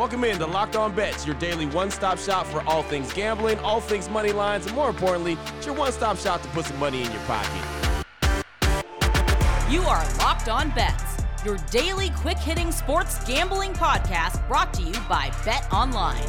Welcome in to Locked On Bets, your daily one stop shop for all things gambling, all things money lines, and more importantly, it's your one stop shop to put some money in your pocket. You are Locked On Bets, your daily quick hitting sports gambling podcast brought to you by Bet Online.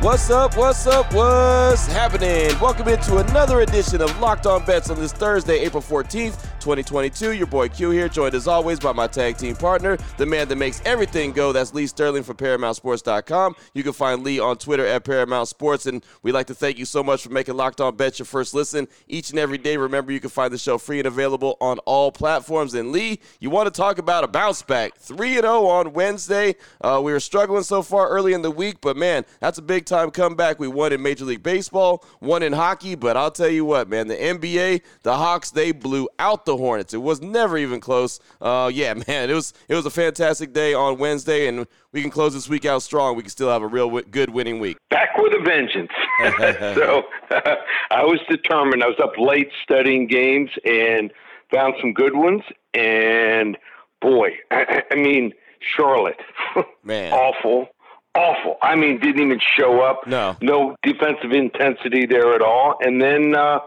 What's up? What's up? What's happening? Welcome into another edition of Locked On Bets on this Thursday, April 14th, 2022. Your boy Q here, joined as always by my tag team partner, the man that makes everything go. That's Lee Sterling from ParamountSports.com. You can find Lee on Twitter at Paramount Sports, and we'd like to thank you so much for making Locked On Bets your first listen each and every day. Remember, you can find the show free and available on all platforms. And Lee, you want to talk about a bounce back? 3 0 on Wednesday. Uh, we were struggling so far early in the week, but man, that's a big time comeback. We won in Major League Baseball, won in hockey, but I'll tell you what, man, the NBA, the Hawks, they blew out the Hornets. It was never even close. Uh, yeah, man, it was it was a fantastic day on Wednesday, and we can close this week out strong. We can still have a real w- good winning week. Back with a vengeance. so I was determined. I was up late studying games and found some good ones. And boy, I, I mean, Charlotte, Man. awful awful. I mean, didn't even show up. No, no defensive intensity there at all. And then, uh,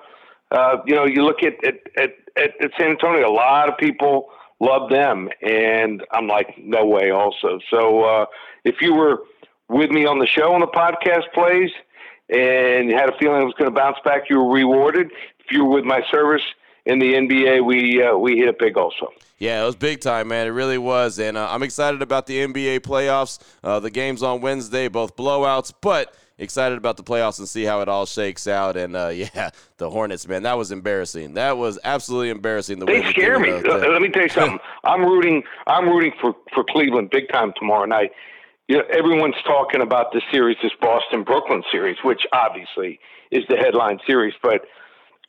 uh, you know, you look at at, at at at San Antonio. A lot of people love them, and I'm like, no way. Also, so uh, if you were with me on the show on the podcast plays, and you had a feeling it was going to bounce back, you were rewarded. If you were with my service in the NBA, we uh, we hit it big also. Yeah, it was big time, man. It really was, and uh, I'm excited about the NBA playoffs. Uh, the games on Wednesday, both blowouts, but excited about the playoffs and see how it all shakes out. And uh, yeah, the Hornets, man, that was embarrassing. That was absolutely embarrassing. The they way scare me. Let me tell you something. I'm rooting. I'm rooting for for Cleveland big time tomorrow night. You know, everyone's talking about the series, this Boston Brooklyn series, which obviously is the headline series, but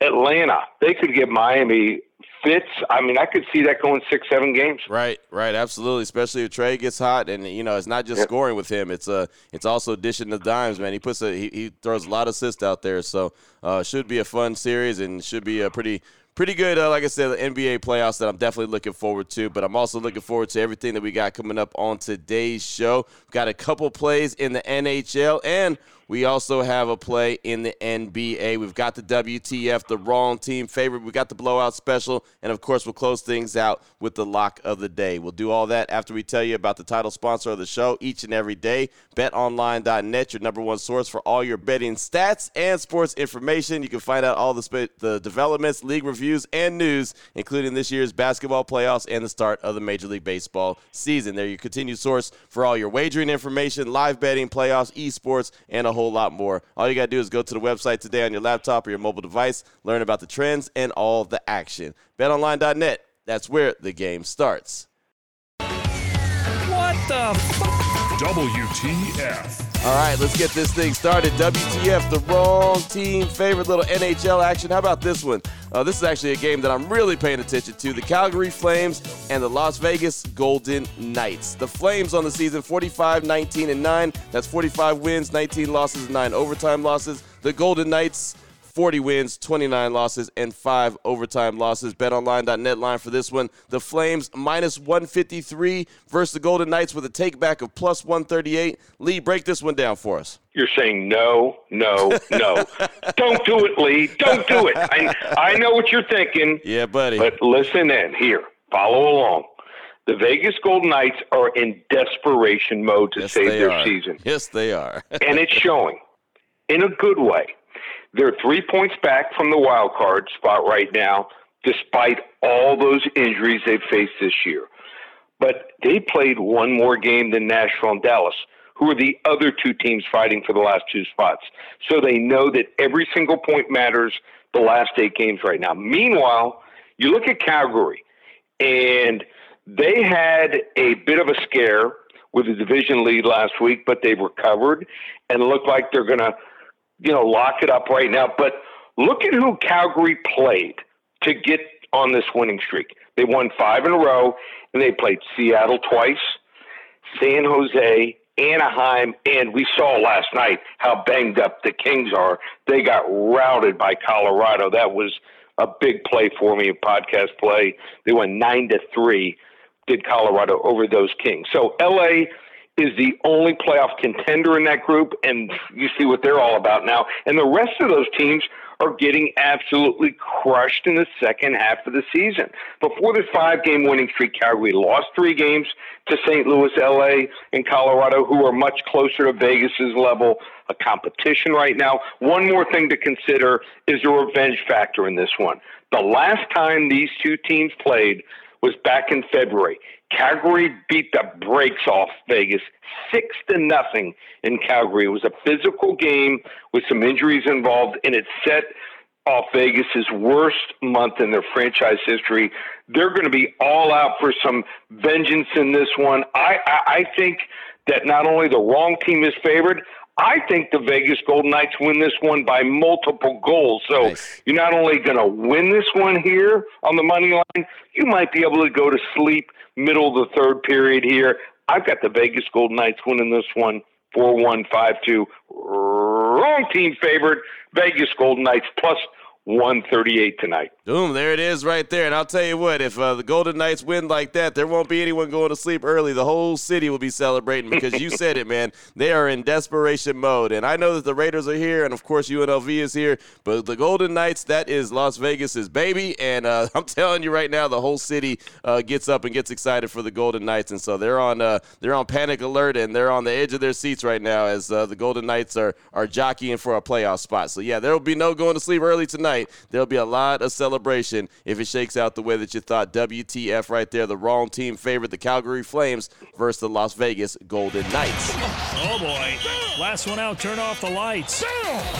Atlanta, they could get Miami fits. I mean, I could see that going six, seven games. Right, right, absolutely. Especially if Trae gets hot, and you know, it's not just yep. scoring with him; it's uh, it's also dishing the dimes. Man, he puts a he, he throws a lot of assists out there, so uh, should be a fun series and should be a pretty pretty good, uh, like I said, the NBA playoffs that I'm definitely looking forward to. But I'm also looking forward to everything that we got coming up on today's show. We've got a couple plays in the NHL, and we also have a play in the NBA. We've got the WTF, the wrong team favorite. We got the blowout special, and of course, we'll close things out with the lock of the day. We'll do all that after we tell you about the title sponsor of the show each and every day. BetOnline.net, your number one source for all your betting stats and sports information. You can find out all the sp- the developments, league reviews, and news, including this year's basketball playoffs and the start of the Major League Baseball season. They're your continued source for all your wagering information, live betting, playoffs, esports, and a whole lot more. All you got to do is go to the website today on your laptop or your mobile device, learn about the trends and all the action. BetOnline.net, that's where the game starts. What the f- WTF. All right, let's get this thing started. WTF, the wrong team, favorite little NHL action. How about this one? Uh, this is actually a game that I'm really paying attention to. The Calgary Flames and the Las Vegas Golden Knights. The Flames on the season 45, 19, and 9. That's 45 wins, 19 losses, and 9 overtime losses. The Golden Knights 40 wins, 29 losses, and 5 overtime losses. BetOnline.net line for this one. The Flames minus 153 versus the Golden Knights with a takeback of plus 138. Lee, break this one down for us. You're saying no, no, no. Don't do it, Lee. Don't do it. I, I know what you're thinking. Yeah, buddy. But listen in. Here, follow along. The Vegas Golden Knights are in desperation mode to yes, save their are. season. Yes, they are. and it's showing in a good way. They're three points back from the wild card spot right now, despite all those injuries they've faced this year. But they played one more game than Nashville and Dallas, who are the other two teams fighting for the last two spots. So they know that every single point matters the last eight games right now. Meanwhile, you look at Calgary, and they had a bit of a scare with the division lead last week, but they've recovered and look like they're going to you know, lock it up right now. But look at who Calgary played to get on this winning streak. They won five in a row, and they played Seattle twice, San Jose, Anaheim, and we saw last night how banged up the Kings are. They got routed by Colorado. That was a big play for me, a podcast play. They went nine to three, did Colorado over those Kings. So LA is the only playoff contender in that group, and you see what they're all about now. And the rest of those teams are getting absolutely crushed in the second half of the season. Before this five game winning streak, Calgary lost three games to St. Louis, LA, and Colorado, who are much closer to Vegas's level of competition right now. One more thing to consider is the revenge factor in this one. The last time these two teams played was back in February. Calgary beat the brakes off Vegas six to nothing in Calgary. It was a physical game with some injuries involved, and it set off Vegas's worst month in their franchise history. They're going to be all out for some vengeance in this one. I, I, I think that not only the wrong team is favored, I think the Vegas Golden Knights win this one by multiple goals. So nice. you're not only going to win this one here on the money line, you might be able to go to sleep middle of the third period here. I've got the Vegas Golden Knights winning this one 4 1 5 2. Wrong team favored. Vegas Golden Knights plus 138 tonight. Boom, there it is right there. And I'll tell you what, if uh, the Golden Knights win like that, there won't be anyone going to sleep early. The whole city will be celebrating because you said it, man. They are in desperation mode. And I know that the Raiders are here, and of course UNLV is here, but the Golden Knights, that is Las Vegas's baby. And uh, I'm telling you right now, the whole city uh, gets up and gets excited for the Golden Knights. And so they're on uh, they're on panic alert and they're on the edge of their seats right now as uh, the Golden Knights are, are jockeying for a playoff spot. So, yeah, there will be no going to sleep early tonight tonight, there'll be a lot of celebration if it shakes out the way that you thought. WTF right there. The wrong team favored the Calgary Flames versus the Las Vegas Golden Knights. Oh, boy. Last one out. Turn off the lights.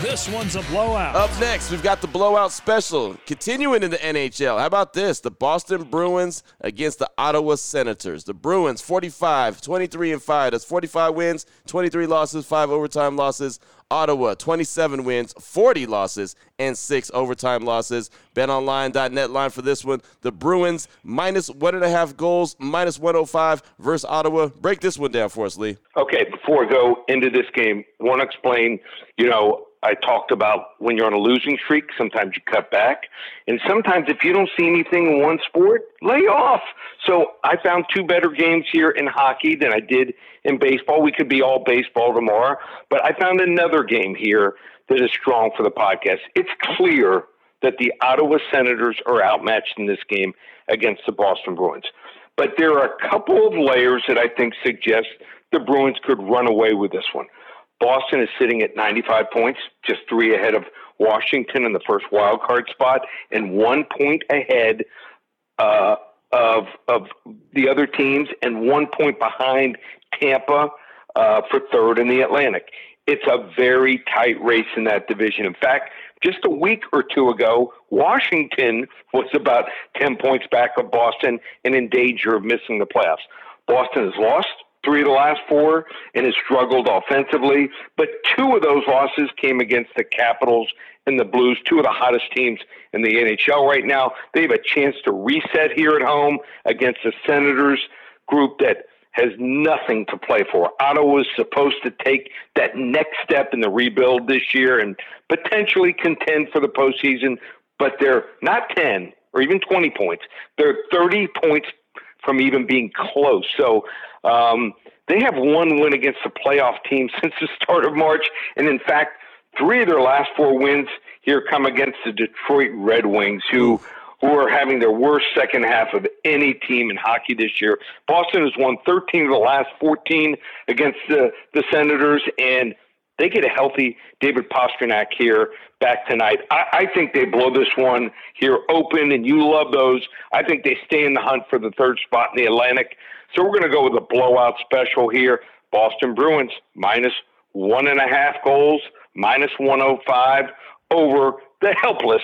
This one's a blowout. Up next, we've got the blowout special. Continuing in the NHL. How about this? The Boston Bruins against the Ottawa Senators. The Bruins, 45, 23 and 5. That's 45 wins, 23 losses, 5 overtime losses. Ottawa, 27 wins, 40 losses, and six overtime losses. BetOnline.net line for this one. The Bruins minus one and a half goals, minus 105 versus Ottawa. Break this one down for us, Lee. Okay, before I go into this game, want to explain, you know, I talked about when you're on a losing streak, sometimes you cut back. And sometimes if you don't see anything in one sport, lay off. So I found two better games here in hockey than I did in baseball. We could be all baseball tomorrow. But I found another game here that is strong for the podcast. It's clear that the Ottawa Senators are outmatched in this game against the Boston Bruins. But there are a couple of layers that I think suggest the Bruins could run away with this one. Boston is sitting at 95 points, just three ahead of Washington in the first wild card spot, and one point ahead uh, of of the other teams, and one point behind Tampa uh, for third in the Atlantic. It's a very tight race in that division. In fact, just a week or two ago, Washington was about 10 points back of Boston and in danger of missing the playoffs. Boston has lost three of the last four and has struggled offensively. But two of those losses came against the Capitals and the Blues, two of the hottest teams in the NHL right now. They have a chance to reset here at home against the Senators group that has nothing to play for. Ottawa is supposed to take that next step in the rebuild this year and potentially contend for the postseason, but they're not 10 or even 20 points. They're 30 points from even being close. So um, they have one win against the playoff team since the start of March, and in fact, three of their last four wins here come against the Detroit Red Wings, who who are having their worst second half of any team in hockey this year. Boston has won 13 of the last 14 against the, the Senators, and they get a healthy David Pastrnak here back tonight. I, I think they blow this one here open, and you love those. I think they stay in the hunt for the third spot in the Atlantic. So we're going to go with a blowout special here. Boston Bruins minus one and a half goals, minus 105 over the helpless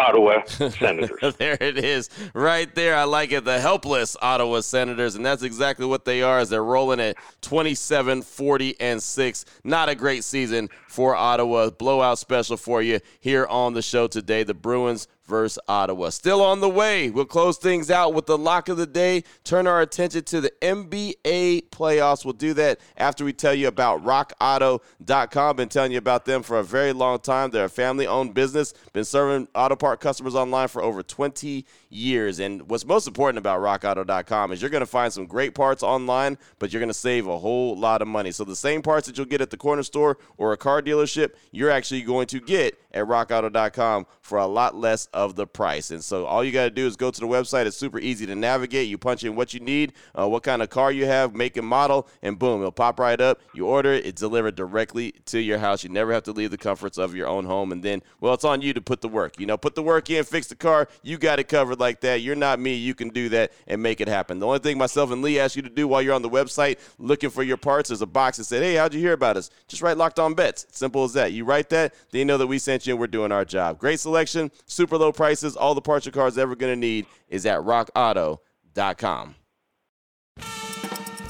Ottawa Senators. there it is, right there. I like it. The helpless Ottawa Senators, and that's exactly what they are as they're rolling at 27, 40, and 6. Not a great season for Ottawa. Blowout special for you here on the show today. The Bruins versus Ottawa. Still on the way. We'll close things out with the lock of the day. Turn our attention to the NBA playoffs. We'll do that after we tell you about rockauto.com. Been telling you about them for a very long time. They're a family owned business, been serving auto part customers online for over 20 years. And what's most important about rockauto.com is you're going to find some great parts online, but you're going to save a whole lot of money. So the same parts that you'll get at the corner store or a car dealership, you're actually going to get at rockauto.com for a lot less of the price. And so all you got to do is go to the website. It's super easy to navigate. You punch in what you need, uh, what kind of car you have, make and model, and boom, it'll pop right up. You order it, it's delivered directly to your house. You never have to leave the comforts of your own home. And then, well, it's on you to put the work. You know, put the work in, fix the car. You got it covered like that. You're not me. You can do that and make it happen. The only thing myself and Lee ask you to do while you're on the website looking for your parts is a box that said, hey, how'd you hear about us? Just write locked on bets. Simple as that. You write that, then you know that we sent and we're doing our job. Great selection, super low prices. All the parts your car's ever going to need is at rockauto.com.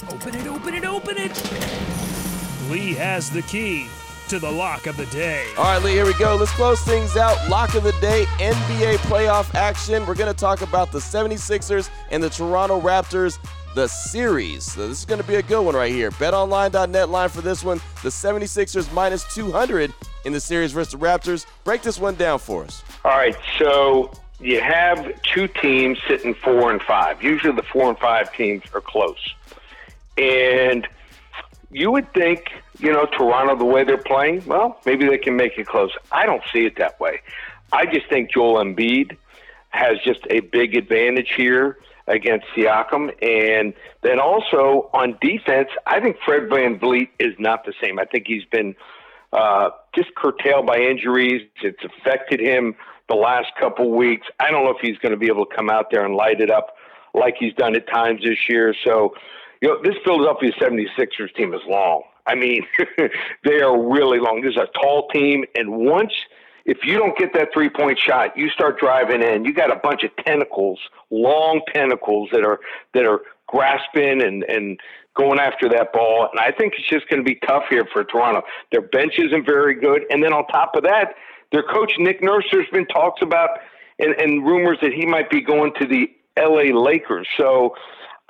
Open it, open it, open it. Lee has the key to the lock of the day. All right, Lee, here we go. Let's close things out. Lock of the day, NBA playoff action. We're going to talk about the 76ers and the Toronto Raptors the series. So this is going to be a good one right here. BetOnline.net line for this one. The 76ers minus 200 in the series versus the Raptors. Break this one down for us. All right, so you have two teams sitting four and five. Usually the four and five teams are close. And you would think, you know, Toronto, the way they're playing, well, maybe they can make it close. I don't see it that way. I just think Joel Embiid has just a big advantage here against Siakam. And then also on defense, I think Fred Van VanVleet is not the same. I think he's been uh, just curtailed by injuries. It's affected him the last couple weeks. I don't know if he's going to be able to come out there and light it up like he's done at times this year. So, you know, this Philadelphia 76ers team is long. I mean, they are really long. This is a tall team. And once – if you don't get that three point shot, you start driving in. You got a bunch of tentacles, long tentacles that are that are grasping and and going after that ball. And I think it's just going to be tough here for Toronto. Their bench isn't very good, and then on top of that, their coach Nick Nurse. There's been talks about and, and rumors that he might be going to the L.A. Lakers. So.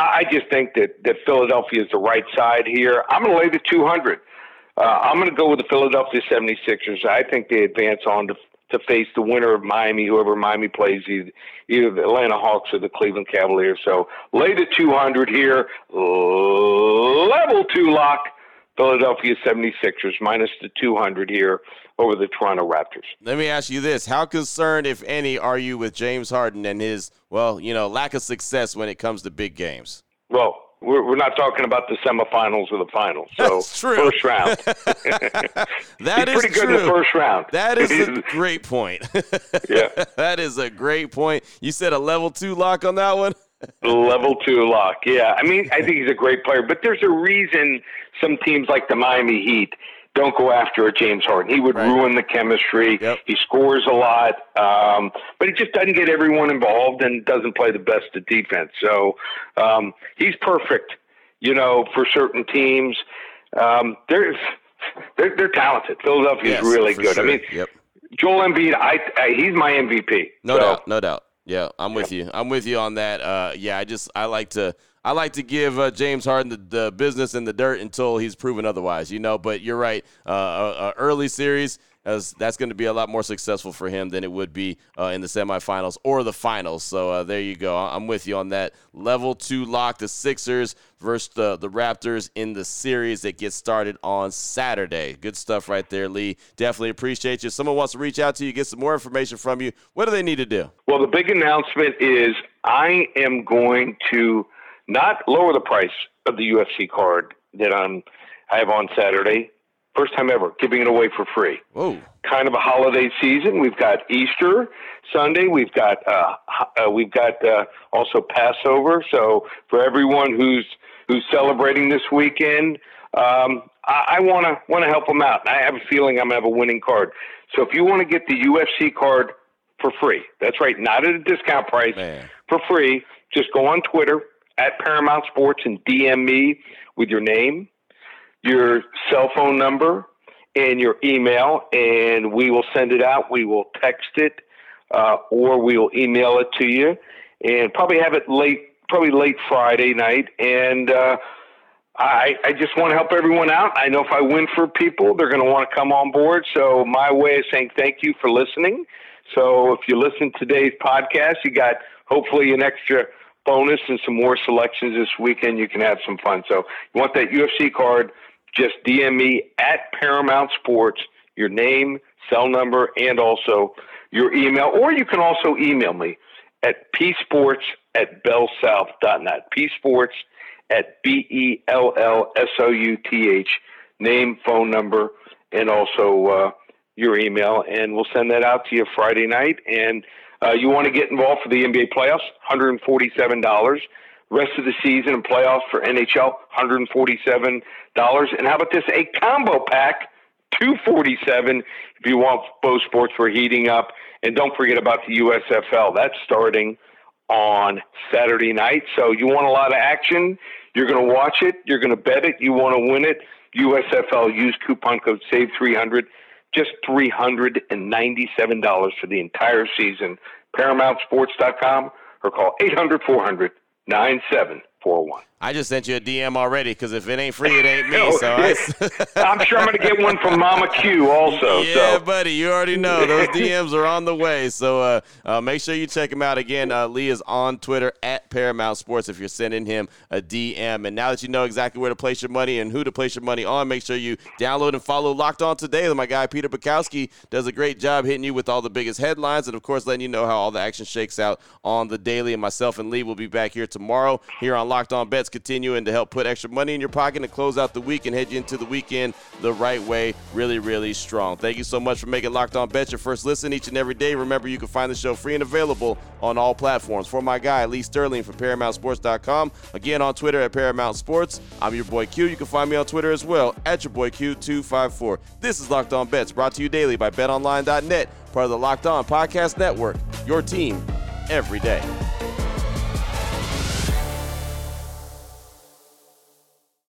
I just think that, that Philadelphia is the right side here. I'm going to lay the 200. Uh, I'm going to go with the Philadelphia 76ers. I think they advance on to, to face the winner of Miami, whoever Miami plays, either, either the Atlanta Hawks or the Cleveland Cavaliers. So lay the 200 here, level two lock. Philadelphia 76ers minus the 200 here over the Toronto Raptors. Let me ask you this. How concerned, if any, are you with James Harden and his, well, you know, lack of success when it comes to big games? Well, we're, we're not talking about the semifinals or the finals. So That's true. first round. that He's is pretty true. good in the first round. That is a great point. Yeah. that is a great point. You said a level two lock on that one? Level two lock. Yeah. I mean, I think he's a great player, but there's a reason some teams like the Miami Heat don't go after a James Harden. He would Right. ruin the chemistry. Yep. He scores a lot, um, but he just doesn't get everyone involved and doesn't play the best of defense. So um, he's perfect, you know, for certain teams. Um, they're, they're they're talented. Philadelphia Yes, is really good. sure. I mean, Yep. Joel Embiid, I, I he's my MVP. No So, doubt, no doubt. Yeah, I'm with you. I'm with you on that. Uh, yeah, I just I like to I like to give uh, James Harden the, the business in the dirt until he's proven otherwise. You know, but you're right. Uh, a, a early series. As that's going to be a lot more successful for him than it would be uh, in the semifinals or the finals. So uh, there you go. I'm with you on that. Level two lock the Sixers versus the, the Raptors in the series that gets started on Saturday. Good stuff right there, Lee. Definitely appreciate you. Someone wants to reach out to you, get some more information from you. What do they need to do? Well, the big announcement is I am going to not lower the price of the UFC card that I'm I have on Saturday. First time ever, giving it away for free. Whoa. Kind of a holiday season. We've got Easter Sunday. We've got uh, uh, we've got uh, also Passover. So for everyone who's who's celebrating this weekend, um, I want to want to help them out. I have a feeling I'm gonna have a winning card. So if you want to get the UFC card for free, that's right, not at a discount price, Man. for free. Just go on Twitter at Paramount Sports and DM me with your name, your cell phone number, and your email, and we will send it out. We will text it uh, or we'll email it to you, and probably have it late, probably late Friday night. And uh, I, I just want to help everyone out. I know if I win for people, they're going to want to come on board. So my way of saying thank you for listening. So if you listen to today's podcast, you got hopefully an extra bonus and some more selections this weekend. You can have some fun. So you want that UFC card? Just DM me at Paramount Sports, your name, cell number, and also your email. Or you can also email me at psports at bellsouth.net. psports at B E L L S O U T H, name, phone number, and also uh, your email. And we'll send that out to you Friday night. And uh, you want to get involved for the NBA playoffs, $147. Rest of the season and playoffs for NHL, $147. And how about this? A combo pack, 247 if you want both sports for heating up. And don't forget about the USFL. That's starting on Saturday night. So you want a lot of action. You're going to watch it. You're going to bet it. You want to win it. USFL. Use coupon code SAVE300 just $397 for the entire season. ParamountSports.com or call 800 400 9741. I just sent you a DM already because if it ain't free, it ain't me. So I, am sure I'm going to get one from Mama Q also. Yeah, so. buddy, you already know those DMs are on the way. So uh, uh, make sure you check him out again. Uh, Lee is on Twitter at Paramount Sports. If you're sending him a DM, and now that you know exactly where to place your money and who to place your money on, make sure you download and follow Locked On Today. My guy Peter Bukowski does a great job hitting you with all the biggest headlines, and of course letting you know how all the action shakes out on the daily. And myself and Lee will be back here tomorrow here on Locked On Bets continuing to help put extra money in your pocket and close out the week and head you into the weekend the right way, really, really strong. Thank you so much for making Locked On Bets your first listen each and every day. Remember, you can find the show free and available on all platforms. For my guy, Lee Sterling from ParamountSports.com. Again, on Twitter at Paramount Sports. I'm your boy Q. You can find me on Twitter as well at your boy Q254. This is Locked On Bets, brought to you daily by BetOnline.net, part of the Locked On Podcast Network. Your team every day.